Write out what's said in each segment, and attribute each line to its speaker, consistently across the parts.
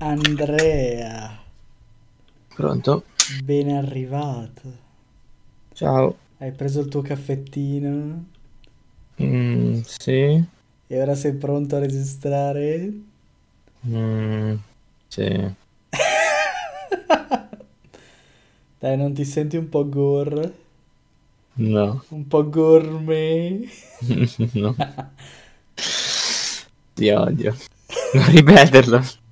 Speaker 1: Andrea,
Speaker 2: Pronto?
Speaker 1: ben arrivato.
Speaker 2: Ciao.
Speaker 1: Hai preso il tuo caffettino
Speaker 2: Mm, sì.
Speaker 1: e ora sei pronto a registrare?
Speaker 2: Mm, sì.
Speaker 1: Dai, non ti senti un po' gore?
Speaker 2: No.
Speaker 1: Un po' gourmet?
Speaker 2: No. Ti odio. Non ripeterlo.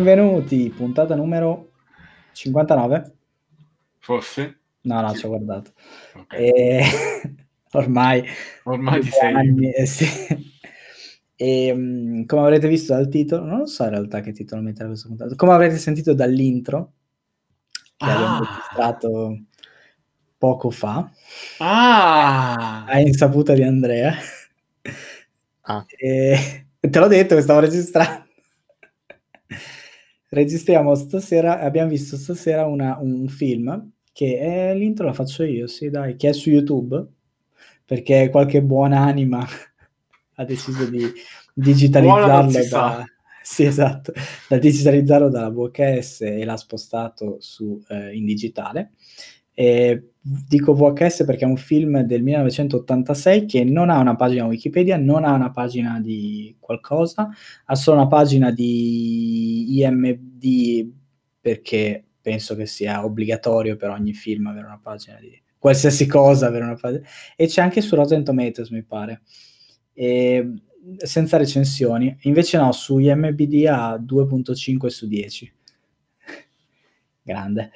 Speaker 1: Benvenuti, puntata numero 59?
Speaker 3: Forse?
Speaker 1: No, no,
Speaker 3: Sì.
Speaker 1: ci ho guardato.
Speaker 3: Ok.
Speaker 1: E... Ormai
Speaker 3: Ormai ti sei...
Speaker 1: anni, eh, sì. E, mm, come avrete visto dal titolo, non lo so in realtà che titolo mettere a questa puntata, come avrete sentito dall'intro, che abbiamo
Speaker 3: Ah.
Speaker 1: registrato poco fa,
Speaker 3: Ah!
Speaker 1: a insaputa di Andrea.
Speaker 2: Ah.
Speaker 1: E te l'ho detto che stavo registrando. Registriamo stasera, abbiamo visto stasera una- un film che è, l'intro la faccio io, sì dai, che è su YouTube, perché qualche buona anima ha deciso di digitalizzarlo da, sì, esatto, da digitalizzarlo dalla VHS e l'ha spostato su, eh, in digitale. E dico VHS perché è un film del 1986 che non ha una pagina Wikipedia, non ha una pagina di qualcosa, ha solo una pagina di IMD perché penso che sia obbligatorio per ogni film avere una pagina di qualsiasi cosa, avere una pagina. E c'è anche su Rotten Tomatoes, mi pare. E, senza recensioni. Invece no, su IMBD ha 2.5 su 10. Grande.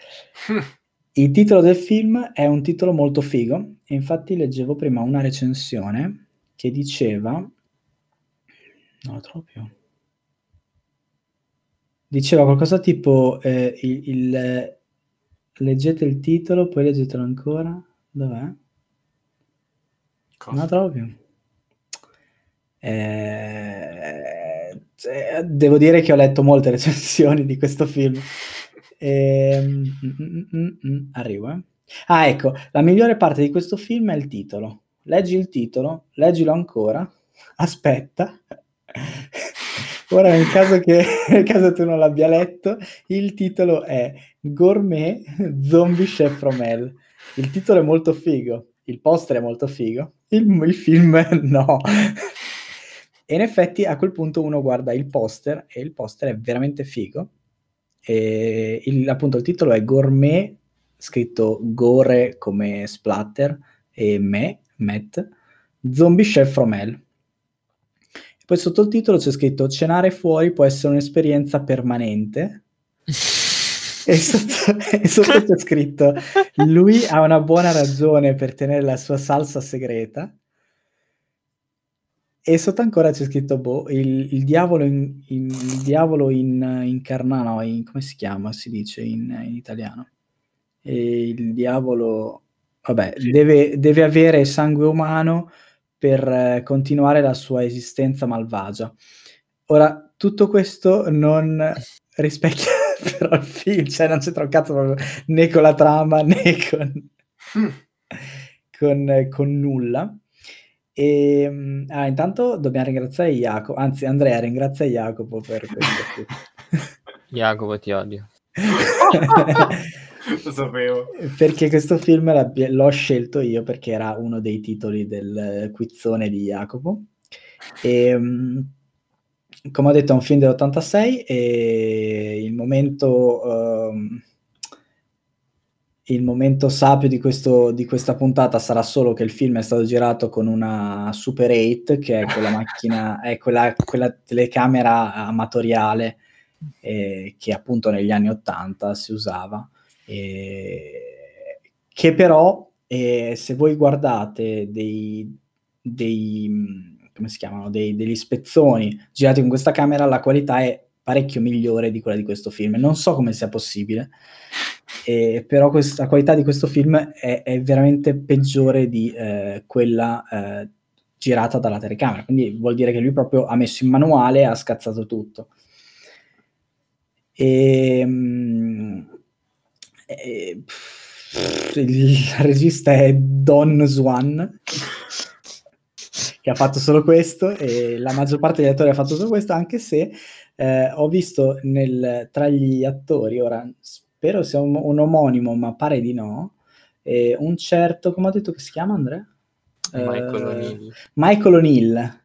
Speaker 1: Il titolo del film è un titolo molto figo, e infatti leggevo prima una recensione che diceva, non lo trovo più, diceva qualcosa tipo, eh, il, il- leggete il titolo, poi leggetelo ancora, dov'è? Non
Speaker 3: Cosa?
Speaker 1: la trovo più. Eh, cioè, devo dire che ho letto molte recensioni di questo film. Ehm, mm, mm, mm, arrivo, eh. Ah, ecco, la migliore parte di questo film è il titolo. Leggi il titolo, leggilo ancora, aspetta. Ora, nel caso che nel caso tu non l'abbia letto, il titolo è Gourmet Zombie Chef from Hell. Il titolo è molto figo, il poster è molto figo, il, il film no. E in effetti a quel punto uno guarda il poster e il poster è veramente figo. E il, appunto il titolo è Gourmet, scritto gore come splatter e me, Matt, Zombie Chef from Hell. E poi sotto il titolo c'è scritto cenare fuori può essere un'esperienza permanente. E sotto, e sotto c'è scritto lui ha una buona ragione per tenere la sua salsa segreta. E sotto ancora c'è scritto boh, il, il diavolo in, in- il diavolo in, incarnato, no, in- come si chiama? Si dice in, in italiano. E il diavolo, vabbè,
Speaker 3: Sì.
Speaker 1: deve, deve avere sangue umano per eh, continuare la sua esistenza malvagia. Ora, tutto questo non rispecchia però il film, cioè non c'entra un cazzo proprio né con la trama né con,
Speaker 3: Mm.
Speaker 1: con, con nulla. E, mm, ah, intanto dobbiamo ringraziare Jacopo, anzi Andrea ringrazia Jacopo per questo.
Speaker 2: Jacopo, ti odio.
Speaker 3: Lo sapevo.
Speaker 1: perché questo film l'ho scelto io perché era uno dei titoli del quizzone di Jacopo. E, mm, come ho detto, è un film dell'86 e il momento, ehm, il momento sapio di, questo, di questa puntata sarà solo che il film è stato girato con una Super 8, che è quella macchina, è quella, quella telecamera amatoriale eh, che appunto negli anni 80 si usava, eh, che però e se voi guardate dei, dei come si chiamano, dei, degli spezzoni girati con questa camera, la qualità è parecchio migliore di quella di questo film. Non so come sia possibile, eh, però questa, la qualità di questo film è, è veramente peggiore di eh, quella eh, girata dalla telecamera. Quindi vuol dire che lui proprio ha messo in manuale e ha scazzato tutto. E, mh, e, pff, il regista è Don Swan che ha fatto solo questo e la maggior parte degli attori ha fatto solo questo anche se eh, ho visto nel, tra gli attori, ora spero sia un, un omonimo, ma pare di no, eh, un certo, come ho detto che si chiama Andrea?
Speaker 2: Michael
Speaker 1: Eh,
Speaker 2: O'Neill.
Speaker 1: Michael O'Neill.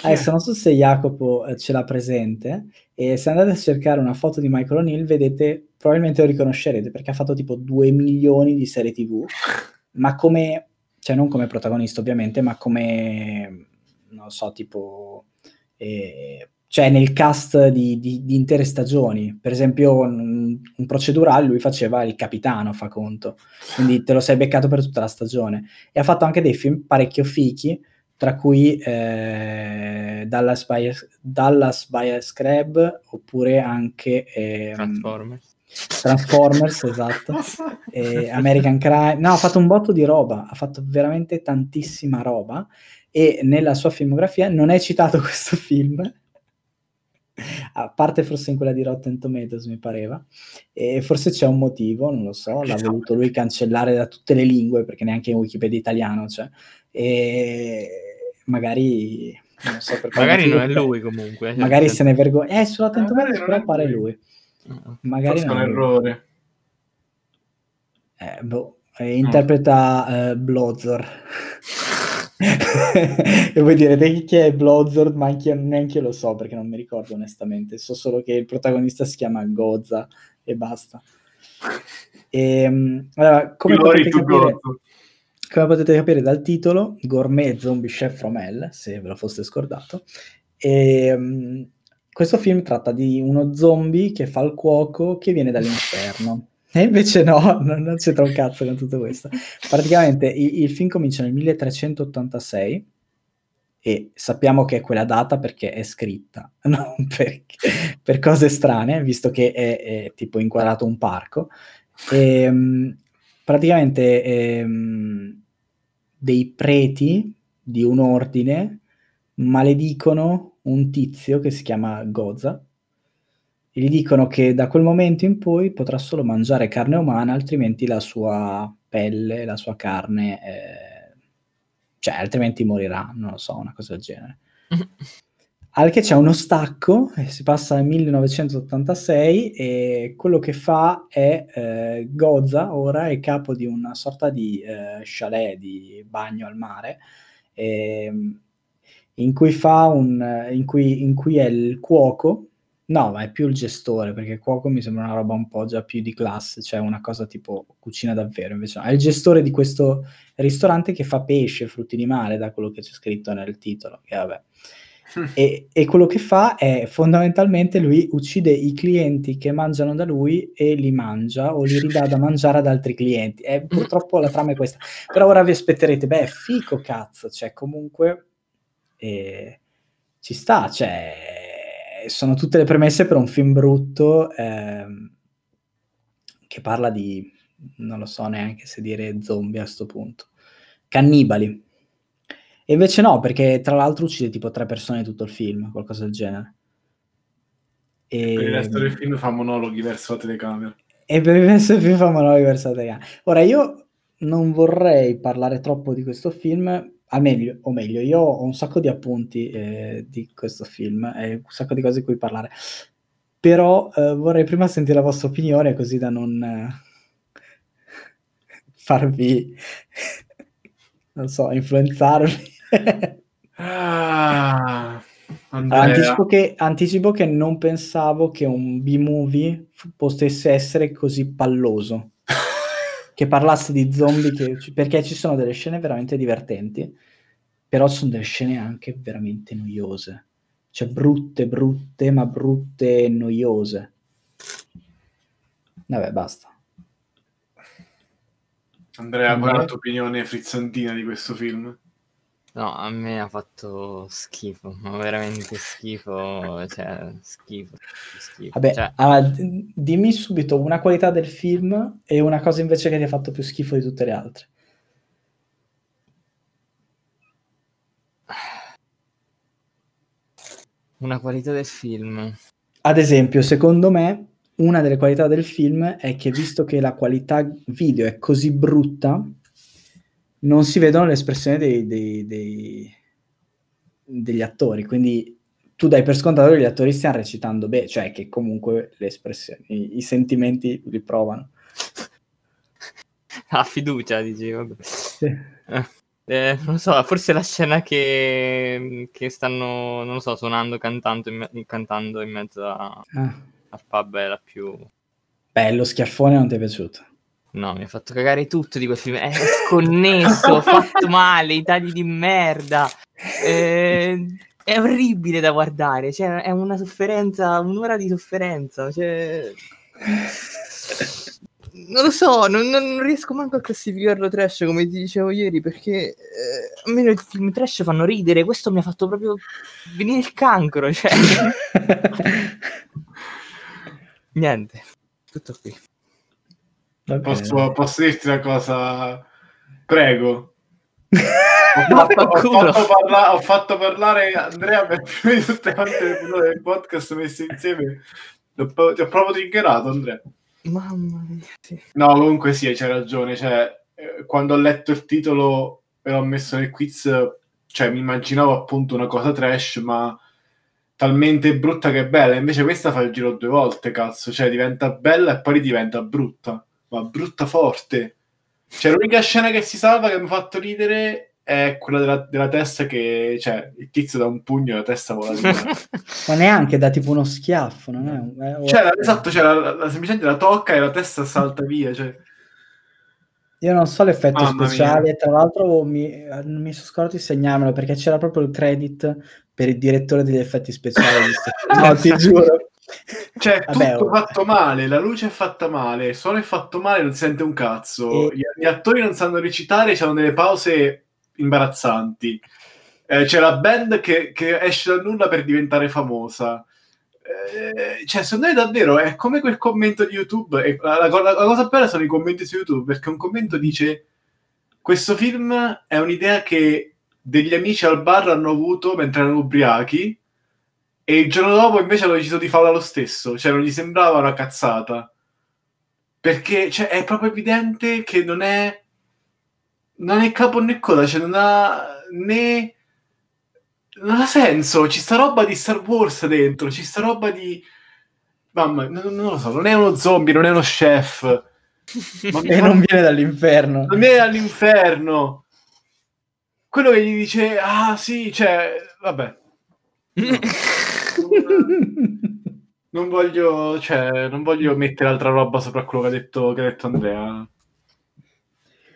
Speaker 1: Adesso non so se Jacopo eh, ce l'ha presente, e se andate a cercare una foto di Michael O'Neill, vedete, probabilmente lo riconoscerete perché ha fatto tipo 2 milioni di serie TV, ma come, cioè non come protagonista ovviamente, ma come, non so, tipo, eh, cioè nel cast di, di- di intere stagioni. Per esempio, un, un procedurale lui faceva il capitano, fa conto, quindi te lo sei beccato per tutta la stagione. E ha fatto anche dei film parecchio fichi, tra cui eh, Dallas, Buyers, Dallas Buyers Club, oppure anche ehm,
Speaker 2: Transformers.
Speaker 1: Transformers, esatto, e American Crime. No, ha fatto un botto di roba, ha fatto veramente tantissima roba e nella sua filmografia non è citato questo film, a parte forse in quella di Rotten Tomatoes mi pareva, e forse c'è un motivo, non lo so, l'ha voluto lui cancellare da tutte le lingue perché neanche in Wikipedia italiano c'è, e magari... Non so
Speaker 2: Magari non è
Speaker 1: motivo,
Speaker 2: lui comunque. cioè,
Speaker 1: Magari se ne vergogna. Eh, su Rotten
Speaker 3: Magari
Speaker 1: Tomatoes
Speaker 3: non
Speaker 1: però
Speaker 3: è
Speaker 1: pare
Speaker 3: lui.
Speaker 1: lui.
Speaker 2: Ah,
Speaker 1: Magari
Speaker 3: è
Speaker 1: non
Speaker 3: un
Speaker 1: è lui.
Speaker 3: errore.
Speaker 1: Eh, boh, eh, interpreta eh, Blozor. e voi direte chi è Blozor, ma anche neanche io lo so perché non mi ricordo onestamente. So solo che il protagonista si chiama Goza e basta. E, allora, come potete, capire, come potete capire dal titolo, Gourmet Zombie Chef from Hell, se ve lo foste scordato, e, mm, questo film tratta di uno zombie che fa il cuoco che viene dall'inferno. E invece no, non, non c'entra un cazzo con tutto questo. Praticamente il, il film comincia nel 1386 e sappiamo che è quella data perché è scritta, non perché- per cose strane, visto che è, è tipo inquadrato un parco. E, mm, praticamente ehm, dei preti di un ordine maledicono un tizio che si chiama Goza e gli dicono che da quel momento in poi potrà solo mangiare carne umana, altrimenti la sua pelle, la sua carne, eh, cioè altrimenti morirà, non lo so, una cosa del genere. Al che c'è uno stacco, e si passa al 1986 e quello che fa è eh, Goza, ora è capo di una sorta di eh, chalet di bagno al mare, ehm, in cui fa un in cui, in cui è il cuoco, no, ma è più il gestore, perché cuoco mi sembra una roba un po' già più di classe, cioè una cosa tipo cucina davvero, invece no, è il gestore di questo ristorante che fa pesce, frutti di mare, da quello che c'è scritto nel titolo, che vabbè. E, e quello che fa è fondamentalmente lui uccide i clienti che mangiano da lui e li mangia o li ridà da mangiare ad altri clienti. E purtroppo la trama è questa. Però ora vi aspetterete, beh, fico cazzo, cioè comunque eh, ci sta, cioè sono tutte le premesse per un film brutto ehm, che parla di, non lo so neanche se dire zombie a sto punto, cannibali. E invece no, perché tra l'altro uccide tipo tre persone tutto il film, qualcosa del genere. E,
Speaker 3: Per il resto del film fa monologhi verso la telecamera.
Speaker 1: e per il resto del film fa monologhi verso la telecamera. Ora, io non vorrei parlare troppo di questo film, meglio, o meglio, io ho un sacco di appunti eh, di questo film e un sacco di cose di cui parlare, però eh, vorrei prima sentire la vostra opinione così da non eh, farvi, non so, influenzarvi.
Speaker 3: Ah.
Speaker 1: Anticipo che, anticipo che non pensavo che un B-movie potesse essere così palloso. Che parlasse di zombie, che- perché ci sono delle scene veramente divertenti, però sono delle scene anche veramente noiose. Cioè brutte, brutte, ma brutte e noiose. Vabbè, basta.
Speaker 3: Andrea, qual è la tua opinione frizzantina di questo film?
Speaker 2: No, a me ha fatto schifo, ma veramente schifo, cioè schifo, schifo.
Speaker 1: Vabbè,
Speaker 2: Cioè,
Speaker 1: ah, dimmi subito una qualità del film e una cosa invece che ti ha fatto più schifo di tutte le altre.
Speaker 2: una qualità del film.
Speaker 1: Ad esempio, secondo me, una delle qualità del film è che visto che la qualità video è così brutta, non si vedono le espressioni dei- dei- dei- degli attori. Quindi tu dai per scontato che gli attori stiano recitando bene, cioè che comunque le espressioni, i, i sentimenti li provano.
Speaker 2: Ah, fiducia, dici, vabbè. Eh, non lo so, forse la scena che, che stanno, non lo so, suonando, cantando in, me- cantando in mezzo a-
Speaker 1: Ah.
Speaker 2: al pub è la più...
Speaker 1: Beh, lo schiaffone non ti è piaciuto.
Speaker 2: No, mi ha fatto cagare tutto di quel film. È sconnesso, fatto male, i tagli di merda. Eh, è orribile da guardare. Cioè, è una sofferenza, un'ora di sofferenza. Cioè... Non lo so, non, non- riesco manco a classificarlo trash come ti dicevo ieri perché eh, a me i film trash fanno ridere. Questo mi ha fatto proprio venire il cancro. Cioè, niente, tutto qui.
Speaker 3: Posso, posso dirti una cosa? Prego. Ho fatto, ho fatto parla- ho fatto parlare Andrea per più di tutte quante le del podcast messe insieme. Ti ho, pro- ti ho proprio triggerato, Andrea.
Speaker 2: Mamma mia, sì.
Speaker 3: No, comunque sì, c'hai ragione. Cioè, eh, quando ho letto il titolo e l'ho messo nel quiz, cioè, mi immaginavo appunto una cosa trash, ma talmente brutta che è bella. Invece questa fa il giro due volte, cazzo. Cioè, diventa bella e poi diventa brutta. Ma brutta forte. Cioè, l'unica scena che si salva che mi ha fatto ridere è quella della, della testa che... Cioè, il tizio da un pugno e la testa vola via.
Speaker 1: Ma neanche da tipo uno schiaffo, non è un- è-
Speaker 3: Cioè, la- esatto, cioè, la, la- la- semplicemente la tocca e la testa salta via. Cioè.
Speaker 1: Io non so l'effetto
Speaker 3: Mamma
Speaker 1: speciale,
Speaker 3: mia.
Speaker 1: tra l'altro mi, non mi sono scordato di segnarmelo perché c'era proprio il credit per il direttore degli effetti speciali. no, ti giuro.
Speaker 3: Cioè,
Speaker 1: Vabbè,
Speaker 3: tutto
Speaker 1: oh.
Speaker 3: fatto male, la luce è fatta male, il suono è fatto male, non sente un cazzo.
Speaker 1: E-
Speaker 3: Gli, gli attori non sanno recitare, hanno delle pause imbarazzanti. Eh, c'è la band che, che esce dal nulla per diventare famosa. Eh, cioè, secondo me davvero è come quel commento di YouTube. La, la- la cosa bella sono i commenti su YouTube, perché un commento dice: Questo film è un'idea che degli amici al bar hanno avuto mentre erano ubriachi. E il giorno dopo invece hanno deciso di farla lo stesso, cioè non gli sembrava una cazzata. Perché cioè, è proprio evidente che non è non è capo né coda, cioè non ha né non ha senso, ci sta roba di Star Wars dentro, ci sta roba di mamma, non, non lo so, non è uno zombie, non è uno chef. Ma
Speaker 1: E non viene dall'inferno.
Speaker 3: non è all'inferno. Quello che gli dice, ah sì, cioè, vabbè, non voglio, cioè, non voglio mettere altra roba sopra quello che ha detto, che ha detto Andrea.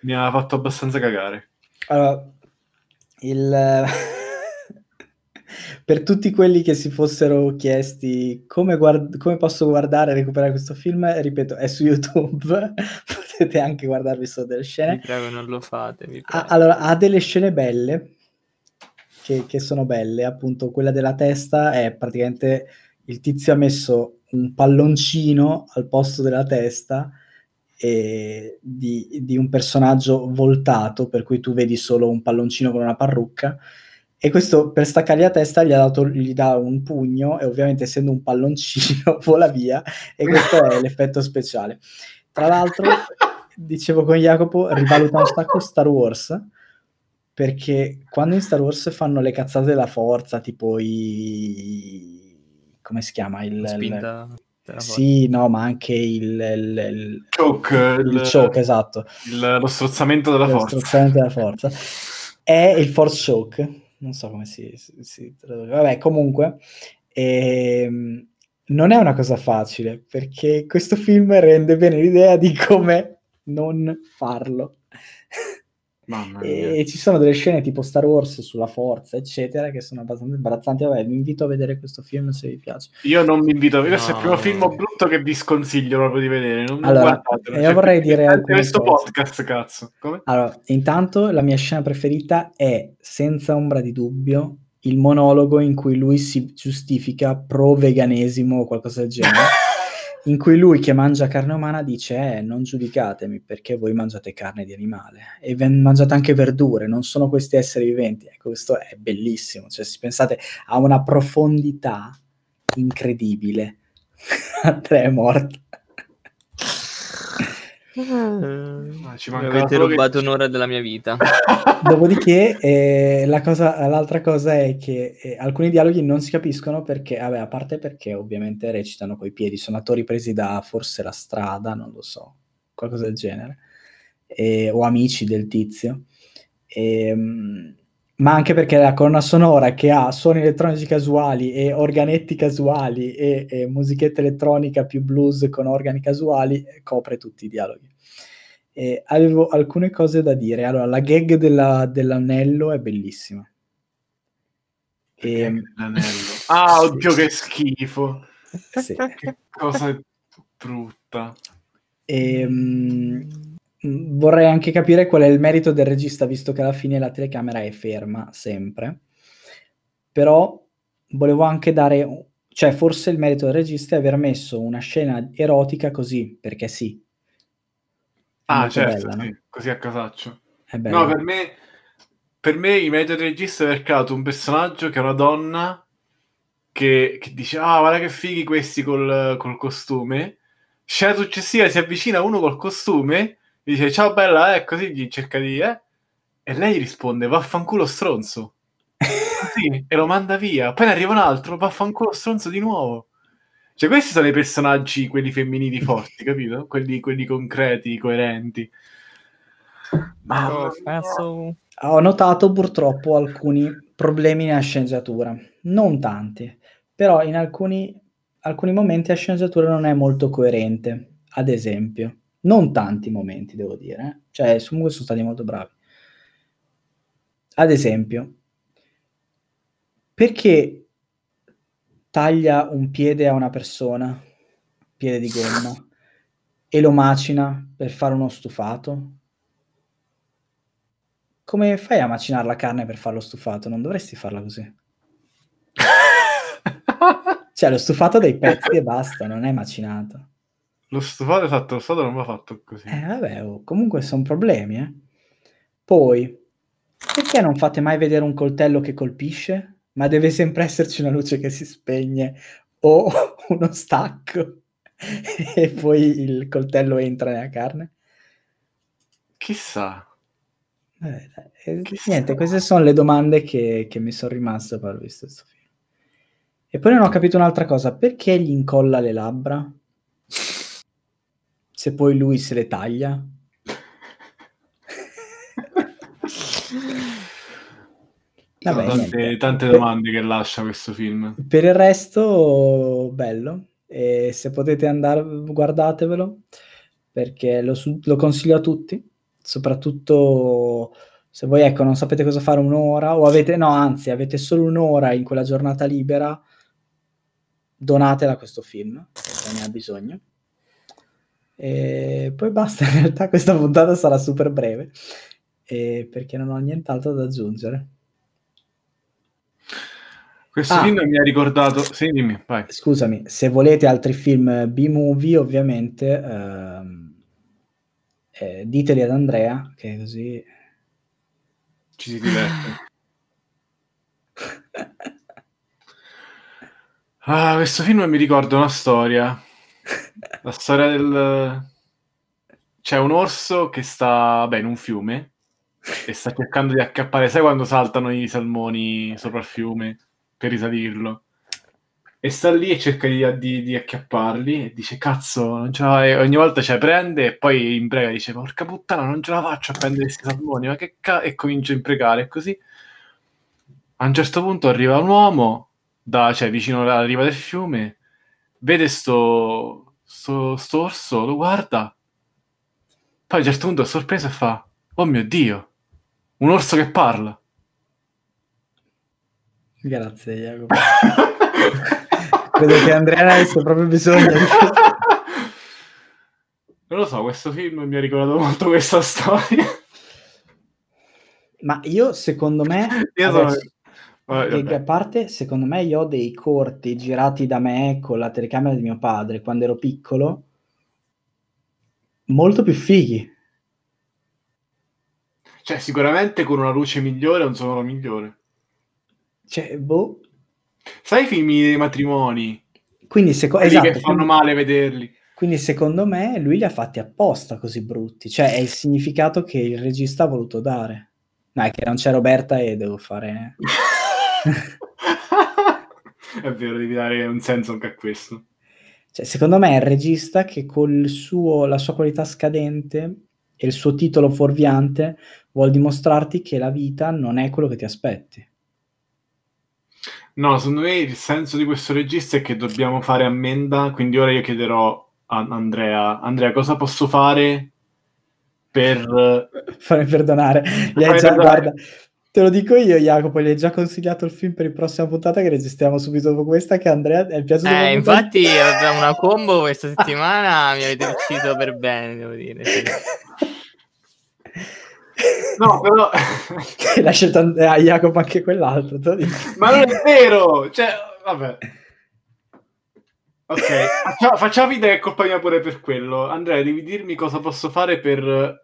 Speaker 3: Mi ha fatto abbastanza cagare.
Speaker 1: Allora, il... per tutti quelli che si fossero chiesti come, guard- come posso guardare e recuperare questo film, ripeto, è su YouTube, potete anche guardarvi solo delle
Speaker 2: Vi
Speaker 1: scene.
Speaker 2: prego, non lo fate. vi
Speaker 1: Ha, allora, ha delle scene belle, che, che sono belle, appunto quella della testa è praticamente il tizio ha messo un palloncino al posto della testa e di, di un personaggio voltato, per cui tu vedi solo un palloncino con una parrucca. E questo per staccargli la testa gli, ha dato, gli dà un pugno e ovviamente essendo un palloncino vola via e questo è l'effetto speciale. Tra l'altro, dicevo con Jacopo, rivaluta un sacco Star Wars perché quando in Star Wars fanno le cazzate della forza, tipo i... come si chiama? Il,
Speaker 2: La
Speaker 1: il-
Speaker 2: spinta della
Speaker 1: Sì, no, ma anche il, il, il,
Speaker 3: Choke,
Speaker 1: il choke, esatto.
Speaker 3: il- lo strozzamento della
Speaker 1: Lo
Speaker 3: forza.
Speaker 1: strozzamento della forza. È il force choke, non so come si, si, si traduce. Vabbè, comunque, ehm, non è una cosa facile, perché questo film rende bene l'idea di come non farlo.
Speaker 3: Mamma mia.
Speaker 1: E ci sono delle scene tipo Star Wars sulla forza, eccetera, che sono abbastanza imbarazzanti. Vabbè, vi invito a vedere questo film se vi piace.
Speaker 3: Io non mi invito a vedere, questo è il primo
Speaker 2: No.
Speaker 3: film brutto che vi sconsiglio proprio di vedere. Non,
Speaker 1: Allora,
Speaker 3: guardatelo.
Speaker 1: io vorrei dire alcune
Speaker 3: questo
Speaker 1: cose.
Speaker 3: podcast, cazzo. Come?
Speaker 1: Allora, intanto la mia scena preferita è, senza ombra di dubbio, il monologo in cui lui si giustifica pro veganesimo o qualcosa del genere. in cui lui che mangia carne umana dice eh, non giudicatemi perché voi mangiate carne di animale e mangiate anche verdure, non sono questi esseri viventi. Ecco, questo è bellissimo, cioè se pensate a una profondità incredibile. Andrea è morto.
Speaker 3: Ah, ci
Speaker 2: Mi
Speaker 3: manca
Speaker 2: avete
Speaker 3: solo che-
Speaker 2: rubato un'ora della mia vita.
Speaker 1: Dopodiché, eh, la cosa- l'altra cosa è che eh, alcuni dialoghi non si capiscono perché, vabbè, a parte perché ovviamente recitano coi piedi, sono attori presi da forse la strada, non lo so, qualcosa del genere, e- o amici del tizio. Ehm, ma anche perché la colonna sonora che ha suoni elettronici casuali e organetti casuali e, e musichetta elettronica più blues con organi casuali eh, copre tutti i dialoghi. E avevo alcune cose da dire. Allora, la gag della- dell'anello è bellissima. E,
Speaker 3: L'anello. Ah,
Speaker 1: Sì.
Speaker 3: oddio, che schifo.
Speaker 1: sì.
Speaker 3: Che cosa brutta.
Speaker 1: E, mm, vorrei anche capire qual è il merito del regista, visto che alla fine la telecamera è ferma sempre. Però volevo anche dare, cioè forse il merito del regista è aver messo una scena erotica così, perché sì. È
Speaker 3: Ah, certo,
Speaker 1: bella,
Speaker 3: sì,
Speaker 1: no?
Speaker 3: così a casaccio. No, per me, per me il merito del regista è aver creato un personaggio che è una donna che, che dice, ah, guarda che fighi questi col, col costume. Scena successiva si avvicina uno col costume, dice, ciao bella, eh, così gli cerca di, eh, e lei risponde, vaffanculo stronzo. Così, e lo manda via. Poi ne arriva un altro, vaffanculo stronzo di nuovo. Cioè, questi sono i personaggi, quelli femminili forti, capito? Quelli, quelli concreti, coerenti. Ma
Speaker 2: Oh, cazzo.
Speaker 1: Ho notato purtroppo alcuni problemi nella sceneggiatura, non tanti, però in alcuni, alcuni momenti la sceneggiatura non è molto coerente, ad esempio. Non tanti momenti, devo dire, eh. cioè comunque sono stati molto bravi. Ad esempio, perché taglia un piede a una persona, piede di gomma, e lo macina per fare uno stufato? Come fai a macinare la carne per farlo stufato? Non dovresti farla così. Cioè, lo stufato dei pezzi e basta, non è macinato.
Speaker 3: Lo stufato, esatto, lo stufato non va fatto così.
Speaker 1: Eh, vabbè, oh, comunque sono problemi, eh. Poi, perché non fate mai vedere un coltello che colpisce? Ma deve sempre esserci una luce che si spegne o uno stacco e poi il coltello entra nella carne?
Speaker 3: Chissà.
Speaker 1: Eh, eh,
Speaker 3: Chissà.
Speaker 1: niente, queste sono le domande che, che mi sono rimaste dopo aver visto questo film. E poi non ho capito un'altra cosa, perché gli incolla le labbra? Se poi lui se le taglia? Vabbè,
Speaker 3: tante, tante
Speaker 1: Per-
Speaker 3: domande che lascia questo film.
Speaker 1: Per il resto, bello. E se potete andare, guardatevelo, perché lo, lo consiglio a tutti, soprattutto se voi, ecco, non sapete cosa fare un'ora, o avete, no, anzi, avete solo un'ora in quella giornata libera, donatela a questo film, perché ne ha bisogno. E poi basta, in realtà questa puntata sarà super breve, eh, perché non ho nient'altro da aggiungere.
Speaker 3: Questo
Speaker 1: Ah.
Speaker 3: film mi ha ricordato... Sì, dimmi, vai.
Speaker 1: Scusami, se volete altri film B-movie, ovviamente ehm, eh, diteli ad Andrea, che così...
Speaker 3: Ci si diverte. Ah, questo film mi ricorda una storia. La storia del... C'è un orso che sta, beh, in un fiume e sta cercando di accappare, sai quando saltano i salmoni sopra il fiume per risalirlo? E sta lì e cerca di, di- di acchiapparli e dice, cazzo, non ce la... e ogni volta cioè, prende e poi imprega, dice, porca puttana, non ce la faccio a prendere questi salmoni, ma che cazzo... E comincia a imprecare così. A un certo punto arriva un uomo, da, cioè vicino alla riva del fiume, vede sto, sto, sto orso, lo guarda, poi a un certo punto è sorpreso e fa, oh mio Dio, Un orso che parla.
Speaker 1: Grazie, Jacopo. Credo che Andrea avesse proprio bisogno. di.
Speaker 3: Non lo so, questo film mi ha ricordato molto questa storia.
Speaker 1: Ma io, secondo me,
Speaker 3: Io sono-
Speaker 1: adesso,
Speaker 3: Vabbè, vabbè.
Speaker 1: a parte, secondo me io ho dei corti girati da me con la telecamera di mio padre quando ero piccolo, molto più fighi.
Speaker 3: Cioè, sicuramente con una luce migliore e un suono migliore.
Speaker 1: Cioè, boh.
Speaker 3: Sai i film dei matrimoni?
Speaker 1: Quindi, seco-
Speaker 3: Quelli
Speaker 1: esatto,
Speaker 3: che fanno
Speaker 1: quindi-
Speaker 3: male vederli.
Speaker 1: Quindi secondo me lui li ha fatti apposta così brutti, cioè è il significato che il regista ha voluto dare. No, è che non c'è Roberta e devo fare...
Speaker 3: è vero, devi dare un senso anche a questo.
Speaker 1: Cioè, secondo me è il regista che con la sua qualità scadente e il suo titolo fuorviante vuol dimostrarti che la vita non è quello che ti aspetti.
Speaker 3: No, secondo me il senso di questo regista è che dobbiamo fare ammenda, quindi ora io chiederò a Andrea, Andrea, cosa posso fare per...
Speaker 1: Fammi perdonare. Gli hai già, guarda, te lo dico io, Jacopo, gli hai già consigliato il film per la prossima puntata che registriamo subito dopo questa, che Andrea è piaciuto.
Speaker 2: Eh, infatti, abbiamo una combo questa settimana. Mi avete ucciso per bene, devo dire. sì.
Speaker 3: No, però...
Speaker 1: L'ha scelto And- a Jacopo anche quell'altro.
Speaker 3: Ma non è vero! Cioè, vabbè. Ok, faccia- facciamo finta che è colpa mia pure per quello. Andrea, devi dirmi cosa posso fare per...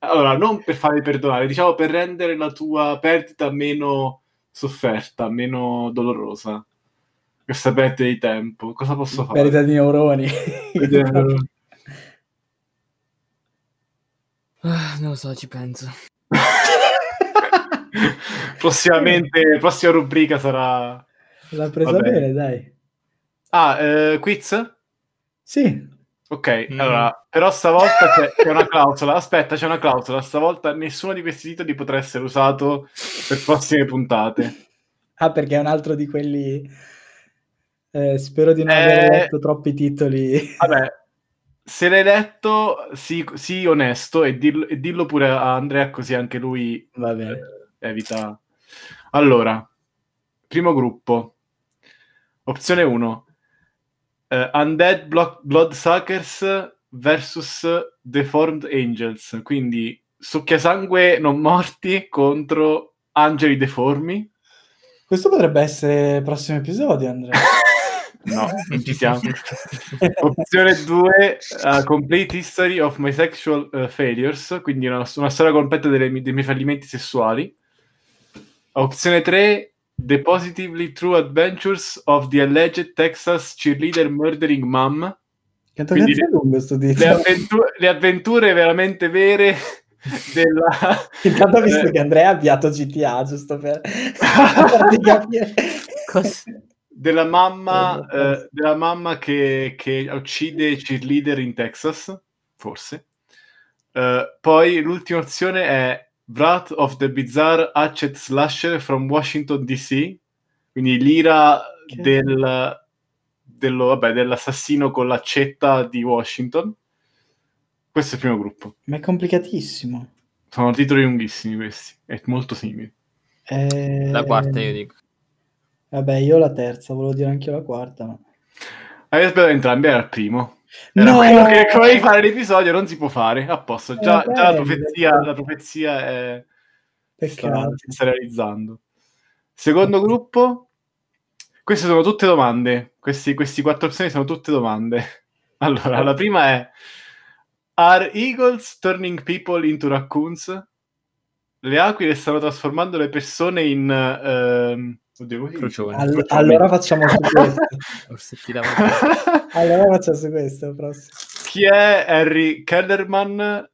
Speaker 3: Allora, non per farmi perdonare, diciamo per rendere la tua perdita meno sofferta, meno dolorosa. Questa perdita di tempo. Cosa posso fare?
Speaker 1: Perdita di neuroni.
Speaker 2: Ah, non lo so, ci penso.
Speaker 3: Prossimamente, la prossima rubrica sarà...
Speaker 1: L'ha presa
Speaker 3: bene.
Speaker 1: bene, dai.
Speaker 3: Ah, eh, quiz?
Speaker 1: Sì,
Speaker 3: Ok,
Speaker 2: Mm.
Speaker 3: allora, però stavolta c'è, c'è una clausola. Aspetta, c'è una clausola. Stavolta nessuno di questi titoli potrà essere usato per prossime puntate.
Speaker 1: ah, perché è un altro di quelli. eh, spero di non
Speaker 3: Eh,
Speaker 1: aver letto troppi titoli.
Speaker 3: Vabbè, se l'hai letto, sii, sii onesto e dillo, e dillo pure a Andrea, così anche lui
Speaker 1: Va bene.
Speaker 3: eh, evita. Allora, primo gruppo. Opzione 1. Undead Blo- Bloodsuckers versus Deformed Angels. Quindi succhiasangue non morti contro angeli deformi.
Speaker 1: Questo potrebbe essere il prossimo episodio, Andrea.
Speaker 3: No, non ci siamo. Opzione 2, uh, Complete History of My Sexual uh, Failures, quindi una, una storia completa delle dei miei fallimenti sessuali. Opzione 3, The Positively True Adventures of the Alleged Texas Cheerleader Murdering Mom. Quindi Le,
Speaker 1: titolo?
Speaker 3: avventu- le avventure veramente vere della...
Speaker 1: Intanto ho visto
Speaker 3: eh,
Speaker 1: che Andrea ha avviato GTA, giusto per
Speaker 3: della mamma,
Speaker 1: Eh,
Speaker 3: eh, della mamma che, che uccide cheerleader in Texas, forse. Eh, poi l'ultima opzione è Wrath of the Bizarre Hatchet Slasher from Washington DC, quindi l'ira
Speaker 1: Che-
Speaker 3: del, dello- vabbè, dell'assassino con l'accetta di Washington. Questo è il primo gruppo.
Speaker 1: Ma è complicatissimo.
Speaker 3: Sono titoli lunghissimi questi, e molto simili.
Speaker 1: Eh,
Speaker 2: La quarta, io dico.
Speaker 1: Vabbè, io la terza, volevo dire anche io la quarta, ma...
Speaker 3: Avevo sperato entrambi, era il primo. Era
Speaker 1: No!
Speaker 3: quello che volevi fare l'episodio, non si può fare. A posto, già,
Speaker 1: Eh,
Speaker 3: già la, profezia, la profezia è, sta, si sta realizzando. Secondo gruppo, queste sono tutte domande. Questi, questi quattro opzioni sono tutte domande. Allora, la prima è: Are eagles turning people into raccoons? Le aquile stanno trasformando le persone in. ehm, oddio?
Speaker 2: Crocione.
Speaker 1: All-
Speaker 3: Crocione.
Speaker 1: allora facciamo su questo. Allora facciamo su questo, prossimo.
Speaker 3: Chi è Harry Kellerman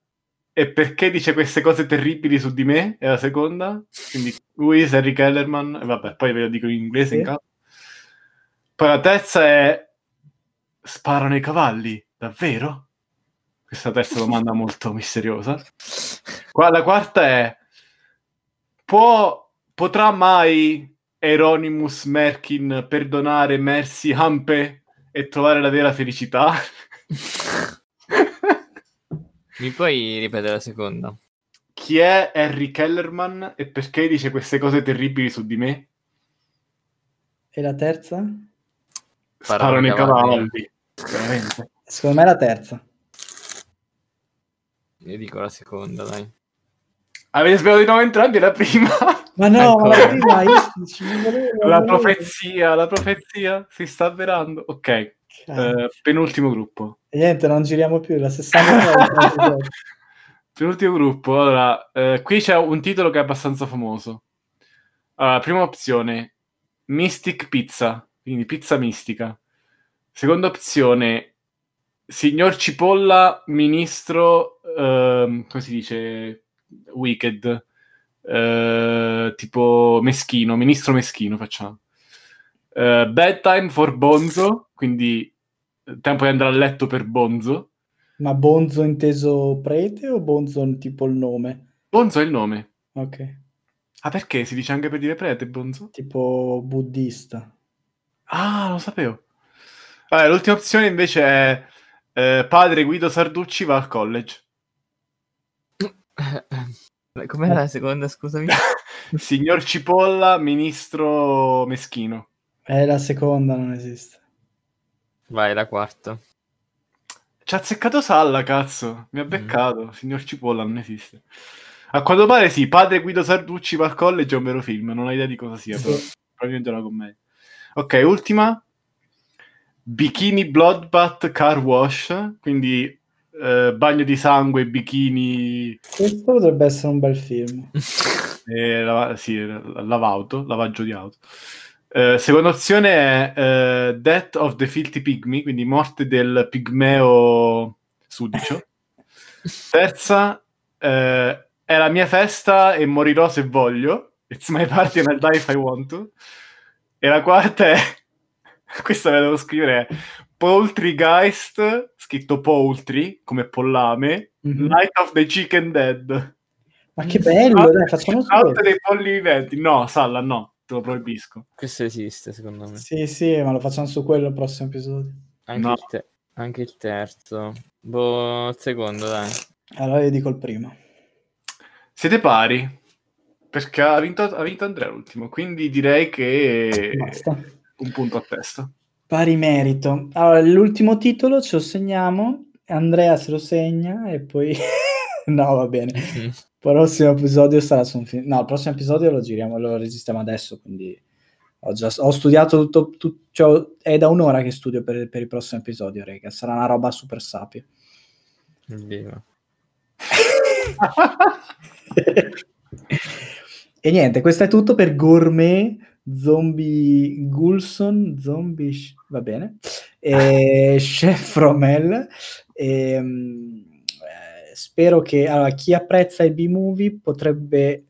Speaker 3: e perché dice queste cose terribili su di me? È la seconda. Quindi, who is Harry Kellerman? E vabbè, poi ve lo dico in inglese
Speaker 1: Sì.
Speaker 3: in caso. Poi la terza è sparano i cavalli, davvero? Questa terza domanda molto misteriosa. Qua, la quarta è può, potrà mai Eronimus Merkin perdonare Mercy Hampe e trovare la vera felicità?
Speaker 2: Mi puoi ripetere la seconda?
Speaker 3: chi è Harry Kellerman e perché dice queste cose terribili su di me?
Speaker 1: E la terza?
Speaker 3: Sparano i
Speaker 2: cavalli.
Speaker 3: cavalli. Veramente.
Speaker 1: Secondo me è la terza.
Speaker 2: Io dico la seconda, dai.
Speaker 3: Avete spiegato di nuovo entrambi la prima?
Speaker 1: Ma no,
Speaker 2: Ecco.
Speaker 1: la prima volevo-
Speaker 3: La profezia, la profezia si sta avverando. Ok, eh, penultimo gruppo.
Speaker 1: E niente, non giriamo più, la 60
Speaker 3: Penultimo gruppo. Allora, eh, qui c'è un titolo che è abbastanza famoso. Allora, prima opzione, Mystic Pizza, quindi pizza mistica. Seconda opzione, Signor Cipolla, ministro, ehm, come si dice, Wicked, Eh, tipo meschino, ministro meschino facciamo. Eh, bedtime for Bonzo, quindi eh, tempo di andare a letto per Bonzo.
Speaker 1: Ma Bonzo inteso prete o Bonzo tipo il nome?
Speaker 3: Bonzo è il nome.
Speaker 1: Ok,
Speaker 3: Ah, perché? Si dice anche per dire prete, Bonzo?
Speaker 1: tipo buddista.
Speaker 3: Ah, lo sapevo. Vabbè, l'ultima opzione invece è eh, padre Guido Sarducci va al college.
Speaker 2: Com'era la seconda, scusami?
Speaker 3: Signor Cipolla, ministro meschino.
Speaker 1: È la seconda, non esiste.
Speaker 2: Vai, la quarta.
Speaker 3: Ci ha azzeccato Salla, cazzo. Mi ha beccato. Signor Cipolla non esiste. A quanto pare sì, padre Guido Sarducci va al college è un vero film. Non ho idea di cosa sia, però probabilmente è una commedia. Ok, ultima. Bikini Bloodbath Car Wash, quindi eh, bagno di sangue, bikini,
Speaker 1: Questo potrebbe essere un bel film.
Speaker 3: eh, lava- sì, lavauto, lavaggio di auto. Eh, seconda opzione è eh, Death of the Filthy Pygmy, quindi morte del pigmeo sudicio. Terza eh, è la mia festa e morirò se voglio. It's my party and I'll die if I want to. E la quarta è questa la devo scrivere è Poultrygeist, scritto Poultry come pollame,
Speaker 1: Mhm.
Speaker 3: Night of the Chicken Dead.
Speaker 1: Ma che bello, dai, facciamo solo.
Speaker 3: dei polli viventi. No, Salla, no, te lo proibisco.
Speaker 2: Questo esiste, secondo me.
Speaker 1: Sì, sì, ma lo facciamo su quello il prossimo episodio.
Speaker 2: Anche,
Speaker 3: No.
Speaker 2: il, te- anche il terzo. Boh, il secondo, dai.
Speaker 1: Allora io dico il primo.
Speaker 3: Siete pari perché ha vinto, ha vinto Andrea l'ultimo, quindi direi che
Speaker 1: Basta.
Speaker 3: un punto a testa.
Speaker 1: Pari merito. Allora, l'ultimo titolo ce lo segniamo, Andrea se lo segna e poi... no, va bene. Il prossimo episodio sarà su un film. No, il prossimo episodio lo giriamo, lo registriamo adesso, quindi ho già ho studiato tutto, tut- cioè, è da un'ora che studio per, per il prossimo episodio, raga. Sarà una roba super sapia.
Speaker 2: Evviva.
Speaker 1: e niente, questo è tutto per Gourmet Zombie Gulson, Zombie, va bene, e Chef Romel. E, mm, eh, spero che allora, chi apprezza i B-movie potrebbe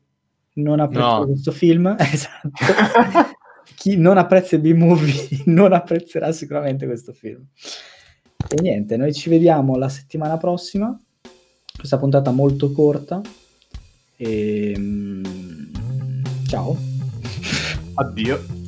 Speaker 1: non apprezzare
Speaker 2: No.
Speaker 1: questo film, esatto. chi non apprezza i B-movie non apprezzerà sicuramente questo film. E niente, noi ci vediamo la settimana prossima. Questa puntata molto corta. E, mm, ciao.
Speaker 3: Addio.